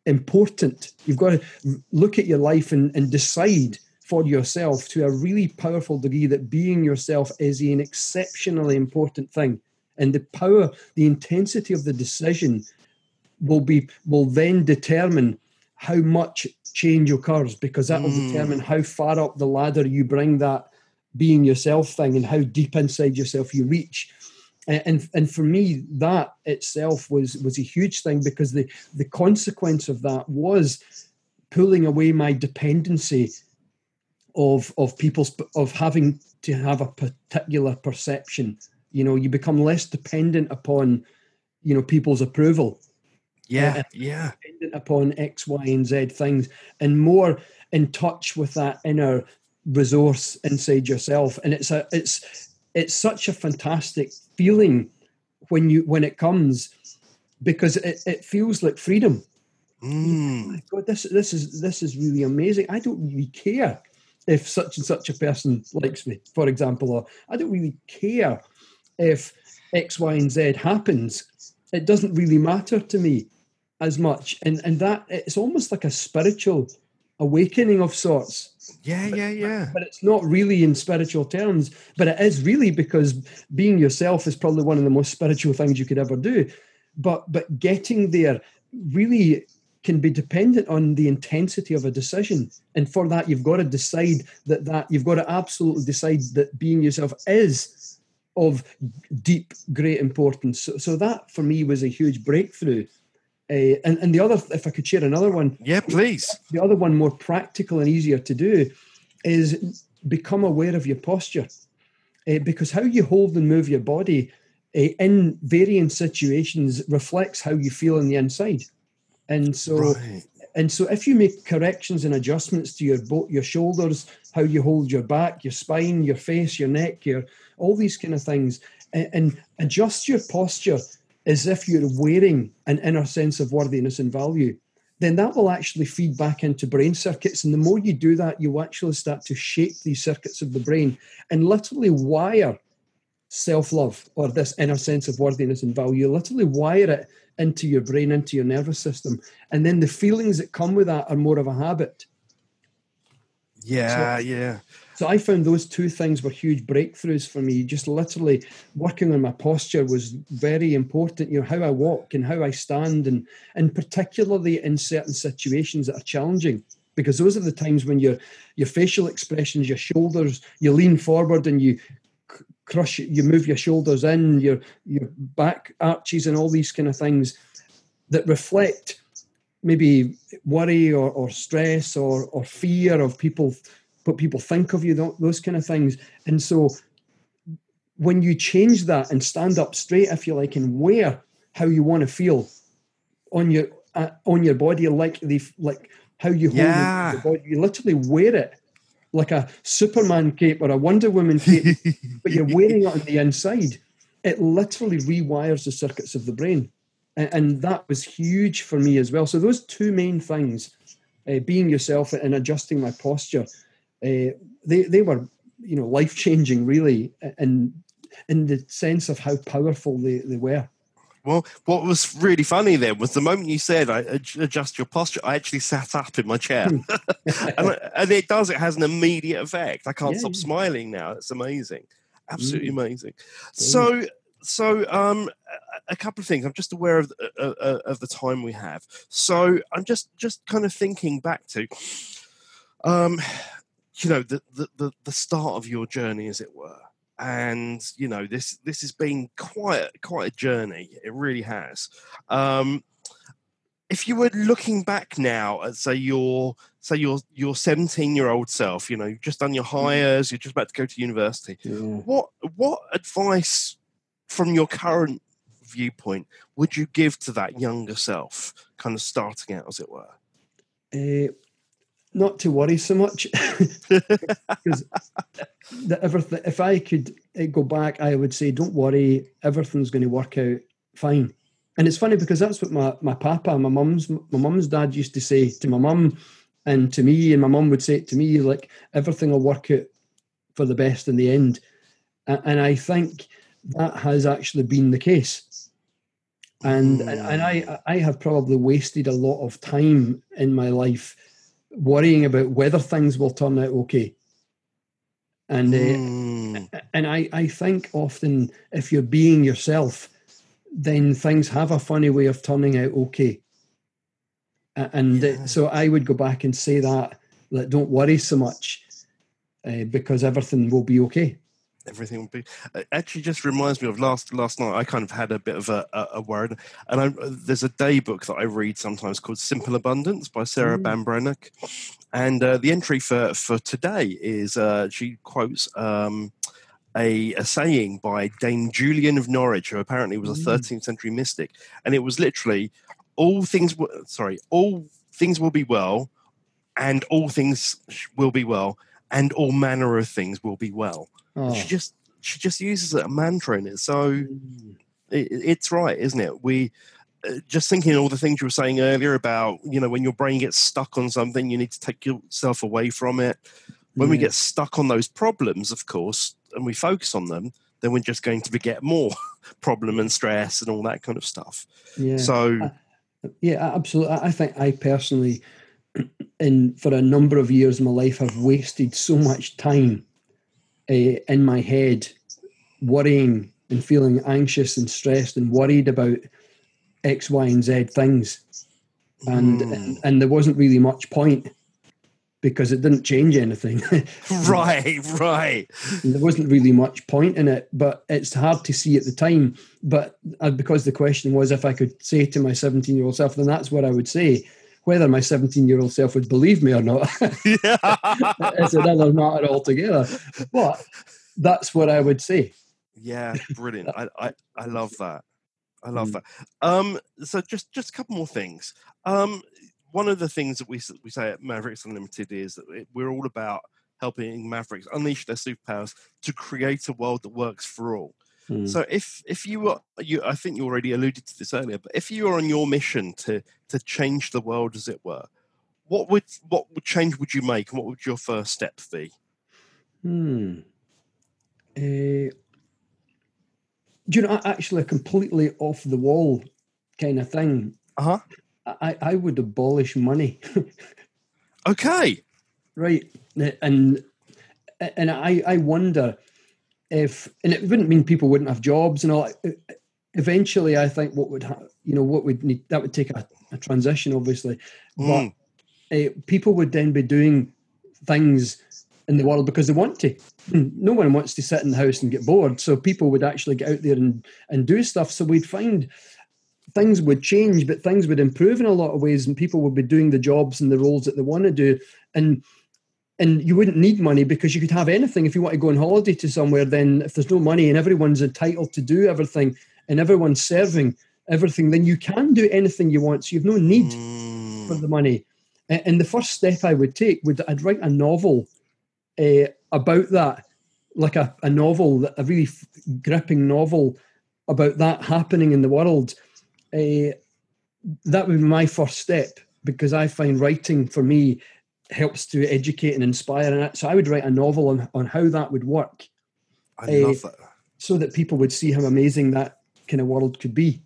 important. You've got to look at your life and, and decide for yourself to a really powerful degree that being yourself is an exceptionally important thing. And the power the intensity of the decision will be will then determine how much change occurs because that will mm. determine how far up the ladder you bring that being yourself thing and how deep inside yourself you reach. And and for me that itself was was a huge thing because the the consequence of that was pulling away my dependency of of people's of having to have a particular perception. You know you become less dependent upon you know people's approval yeah, uh, yeah. Dependent upon X, Y, and Z things, and more in touch with that inner resource inside yourself. And it's a it's it's such a fantastic feeling when you when it comes because it, it feels like freedom. Mm. Oh my God, this this is this is really amazing. I don't really care if such and such a person likes me, for example, or I don't really care if X, Y, and Z happens. It doesn't really matter to me as much, and and that it's almost like a spiritual awakening of sorts. Yeah, yeah, yeah. But it's not really in spiritual terms, but it is really because being yourself is probably one of the most spiritual things you could ever do. But but getting there really can be dependent on the intensity of a decision and for that you've got to decide that that you've got to absolutely decide that being yourself is of deep great importance so, so that for me was a huge breakthrough uh, and, and the other, if I could share another one. Yeah, please. The other one, more practical and easier to do, is become aware of your posture. Uh, because how you hold and move your body uh, in varying situations reflects how you feel on the inside. And so, right. and so, if you make corrections and adjustments to your both your shoulders, how you hold your back, your spine, your face, your neck, your all these kind of things, and, and adjust your posture as if you're wearing an inner sense of worthiness and value, then that will actually feed back into brain circuits. And the more you do that, you actually start to shape these circuits of the brain and literally wire self love or this inner sense of worthiness and value, literally wire it into your brain, into your nervous system. And then the feelings that come with that are more of a habit. Yeah, so, yeah. So I found those two things were huge breakthroughs for me. Just literally working on my posture was very important. You know how I walk and how I stand, and and particularly in certain situations that are challenging. because those are the times when your your facial expressions, your shoulders, you lean forward and you crush, you move your shoulders in, your your back arches, and all these kind of things that reflect maybe worry or, or stress or or fear of people what people think of you those kind of things. And so when you change that and stand up straight if you like and wear how you want to feel on your uh, on your body like the like how you hold Yeah. your body you literally wear it like a superman cape or a wonder woman cape but you're wearing it on the inside. It literally rewires the circuits of the brain. And, and that was huge for me as well. So those two main things uh, being yourself and adjusting my posture uh, they they were you know life changing really and in the sense of how powerful they, they were Well, what was really funny then was the moment you said I adjust your posture, I actually sat up in my chair, and, and it does. It has an immediate effect. I can't Yeah, stop yeah. smiling now. It's amazing, absolutely Mm. amazing. So, so um, a- a couple of things. I'm just aware of the, uh, uh, of the time we have. So I'm just just kind of thinking back to, um, you know, the the the, the start of your journey, as it were. And you know this this has been quite quite a journey. It really has. Um if you were looking back now at say your say your your 17 year old self you know you've just done your Highers you're just about to go to university. Yeah. what what advice from your current viewpoint would you give to that younger self kind of starting out as it were? Uh, not to worry so much. Because everything if i could uh, go back i would say don't worry everything's going to work out fine. And it's funny because that's what my, my papa my mum's my mum's dad used to say to my mum and to me and my mum would say it to me like everything will work out for the best in the end. And i think that has actually been the case. And and, and I I have probably wasted a lot of time in my life worrying about whether things will turn out okay. And uh, Mm. and I I think often if you're being yourself, then things have a funny way of turning out okay. And Yeah. so I would go back and say that that don't worry so much uh, because everything will be okay. Everything will be it actually just reminds me of last last night i kind of had a bit of a, a, a word and I, there's a day book that i read sometimes called simple abundance by sarah Mm. Ban Breathnach and uh, the entry for for today is uh, she quotes um, a, a saying by dame julian of norwich who apparently was a Mm. 13th century mystic and it was literally all things w- sorry all things will be well and all things sh- will be well and all manner of things will be well Oh. she just she just uses it a mantra in it so Mm. it, it's right isn't it we uh, just thinking all the things you were saying earlier about you know when your brain gets stuck on something you need to take yourself away from it when we get stuck on those problems of course and we focus on them then we're just going to beget more problem and stress and all that kind of stuff yeah. so Yeah, absolutely. I I think I personally, in for a number of years of my life, have wasted so much time uh, in my head, worrying and feeling anxious and stressed and worried about X, Y, and Z things, and Mm. and, and there wasn't really much point because it didn't change anything. right right there wasn't really much point in it, but it's hard to see at the time. But uh, because the question was if I could say to my 17 year old self, then that's what I would say. Whether my 17 year old self would believe me or not is another matter altogether. But that's what I would say. Yeah, brilliant. I, I, I love that. I love Mm. that. Um, so just just a couple more things. Um, one of the things that we we say at Mavericks Unlimited is that we're all about helping Mavericks unleash their superpowers to create a world that works for all. Mm. So if if you were you, I think you already alluded to this earlier, but if you are on your mission to to change the world, as it were, what would what would change would you make, and what would your first step be? Hmm. Eh, do you know, actually, a completely off the wall kind of thing. Uh huh. I, I would abolish money. Okay. right and and i i wonder if and it wouldn't mean people wouldn't have jobs and all eventually i think what would ha- you know what would need that would take a, a transition obviously but Mm. uh, people would then be doing things in the world because they want to. No one wants to sit in the house and get bored. So people would actually get out there and, and do stuff. So we'd find things would change, but things would improve in a lot of ways, and people would be doing the jobs and the roles that they want to do. And and you wouldn't need money because you could have anything if you want to go on holiday to somewhere. Then if there's no money and everyone's entitled to do everything and everyone's serving everything, then you can do anything you want. So you've no need mm. for the money. And the first step I would take would I'd write a novel uh, about that, like a, a novel, a really f- gripping novel about that happening in the world. Uh, that would be my first step because I find writing for me helps to educate and inspire. And so I would write a novel on, on how that would work. I uh, love that. So that people would see how amazing that kind of world could be.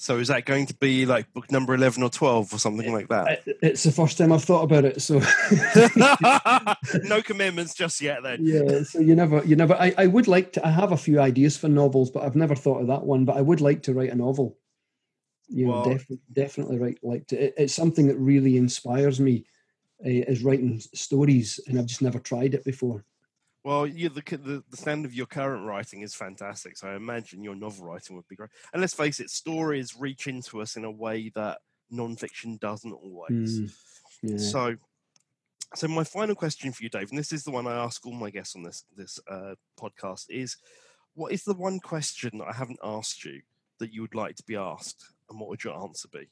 So is that going to be like book number 11 or 12 or something like that? It's the first time I've thought about it. So no commitments just yet then. Yeah. So you never, you never, I, I would like to, I have a few ideas for novels, but I've never thought of that one, but I would like to write a novel. You know, def- definitely write, like to, it, it's something that really inspires me uh, is writing stories and I've just never tried it before. Well, you, the, the, the standard of your current writing is fantastic, so I imagine your novel writing would be great. And let's face it, stories reach into us in a way that nonfiction doesn't always. Mm, yeah. So, so my final question for you, Dave, and this is the one I ask all my guests on this this uh, podcast: is what is the one question that I haven't asked you that you would like to be asked, and what would your answer be?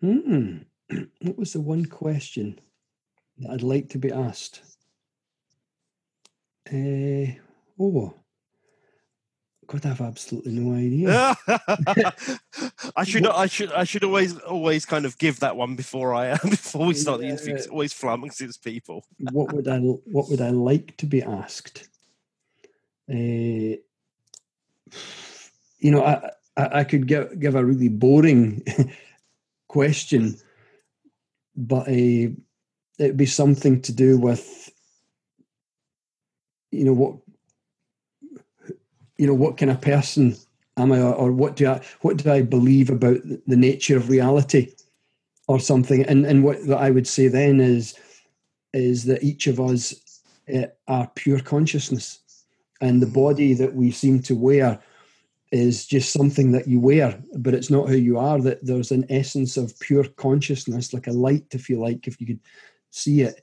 Hmm. What was the one question that I'd like to be asked? Uh, oh, God, I have absolutely no idea. I should, what? I should, I should always, always kind of give that one before I, before we start the interview. It's always flummoxes people. what would I, what would I like to be asked? Uh, you know, I, I, I could give give a really boring question, but uh, it'd be something to do with you know what you know what kind of person am I, or what do I what do I believe about the nature of reality, or something? And and what I would say then is is that each of us uh, are pure consciousness, and the body that we seem to wear is just something that you wear, but it's not who you are. That there's an essence of pure consciousness, like a light, if you like, if you could see it,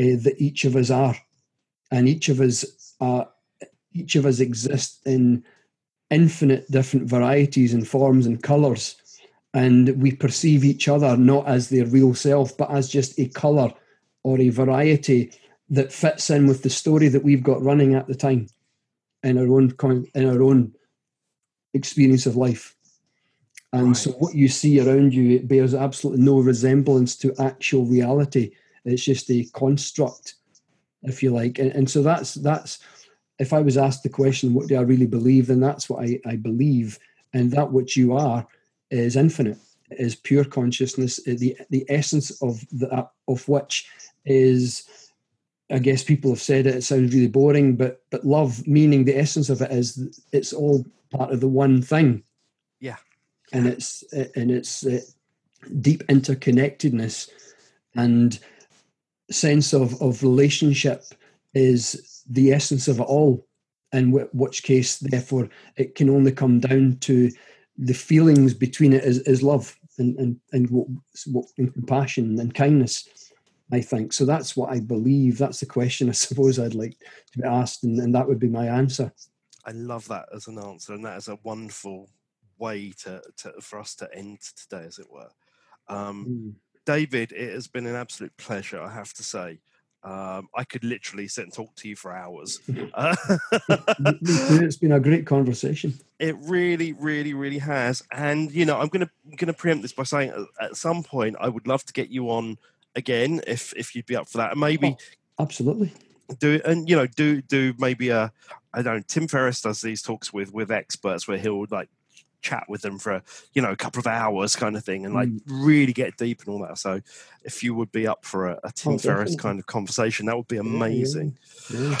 uh, that each of us are and each of us uh, each of us exist in infinite different varieties and forms and colors and we perceive each other not as their real self but as just a color or a variety that fits in with the story that we've got running at the time in our own in our own experience of life and right. so what you see around you it bears absolutely no resemblance to actual reality it's just a construct if you like. And, and so that's that's if I was asked the question, what do I really believe? Then that's what I, I believe, and that which you are is infinite, is pure consciousness. The the essence of the of which is, I guess people have said it. It sounds really boring, but but love, meaning the essence of it is it's all part of the one thing. Yeah, and it's and it's uh, deep interconnectedness and sense of, of relationship is the essence of it all. In which case, therefore, it can only come down to the feelings between it is, is love and, and, and, what, what, and compassion and kindness. I think so. That's what I believe. That's the question I suppose I'd like to be asked, and, and that would be my answer. I love that as an answer, and that is a wonderful way to, to for us to end today, as it were. Um, mm. David, it has been an absolute pleasure, I have to say. Um, I could literally sit and talk to you for hours. it's been a great conversation. It really, really, really has. And you know, I'm gonna gonna preempt this by saying uh, at some point I would love to get you on again if if you'd be up for that, and maybe oh, absolutely. do it and you know do do maybe a I don't know Tim Ferriss does these talks with with experts where he'll like chat with them for you know a couple of hours kind of thing and like mm. really get deep and all that. So if you would be up for a, a tim oh, ferriss kind of conversation that would be amazing yeah, yeah.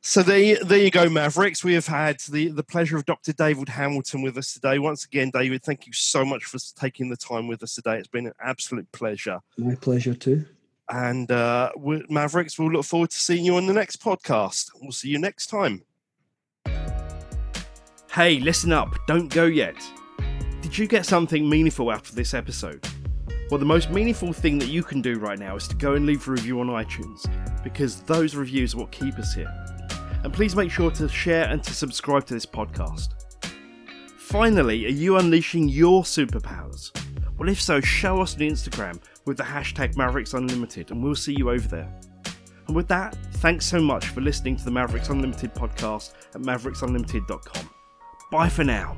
So there, there you go, Mavericks. We have had the, the pleasure of Dr. David Hamilton with us today. Once again, David, thank you so much for taking the time with us today. It's been an absolute pleasure. My pleasure too. And uh, Mavericks, we'll look forward to seeing you on the next podcast. We'll see you next time. Hey, listen up. Don't go yet. Did you get something meaningful out of this episode? Well, the most meaningful thing that you can do right now is to go and leave a review on iTunes because those reviews are what keep us here. And please make sure to share and to subscribe to this podcast. Finally, are you unleashing your superpowers? Well, if so, show us on Instagram with the hashtag Mavericks Unlimited, and we'll see you over there. And with that, thanks so much for listening to the Mavericks Unlimited podcast at mavericksunlimited.com. Bye for now.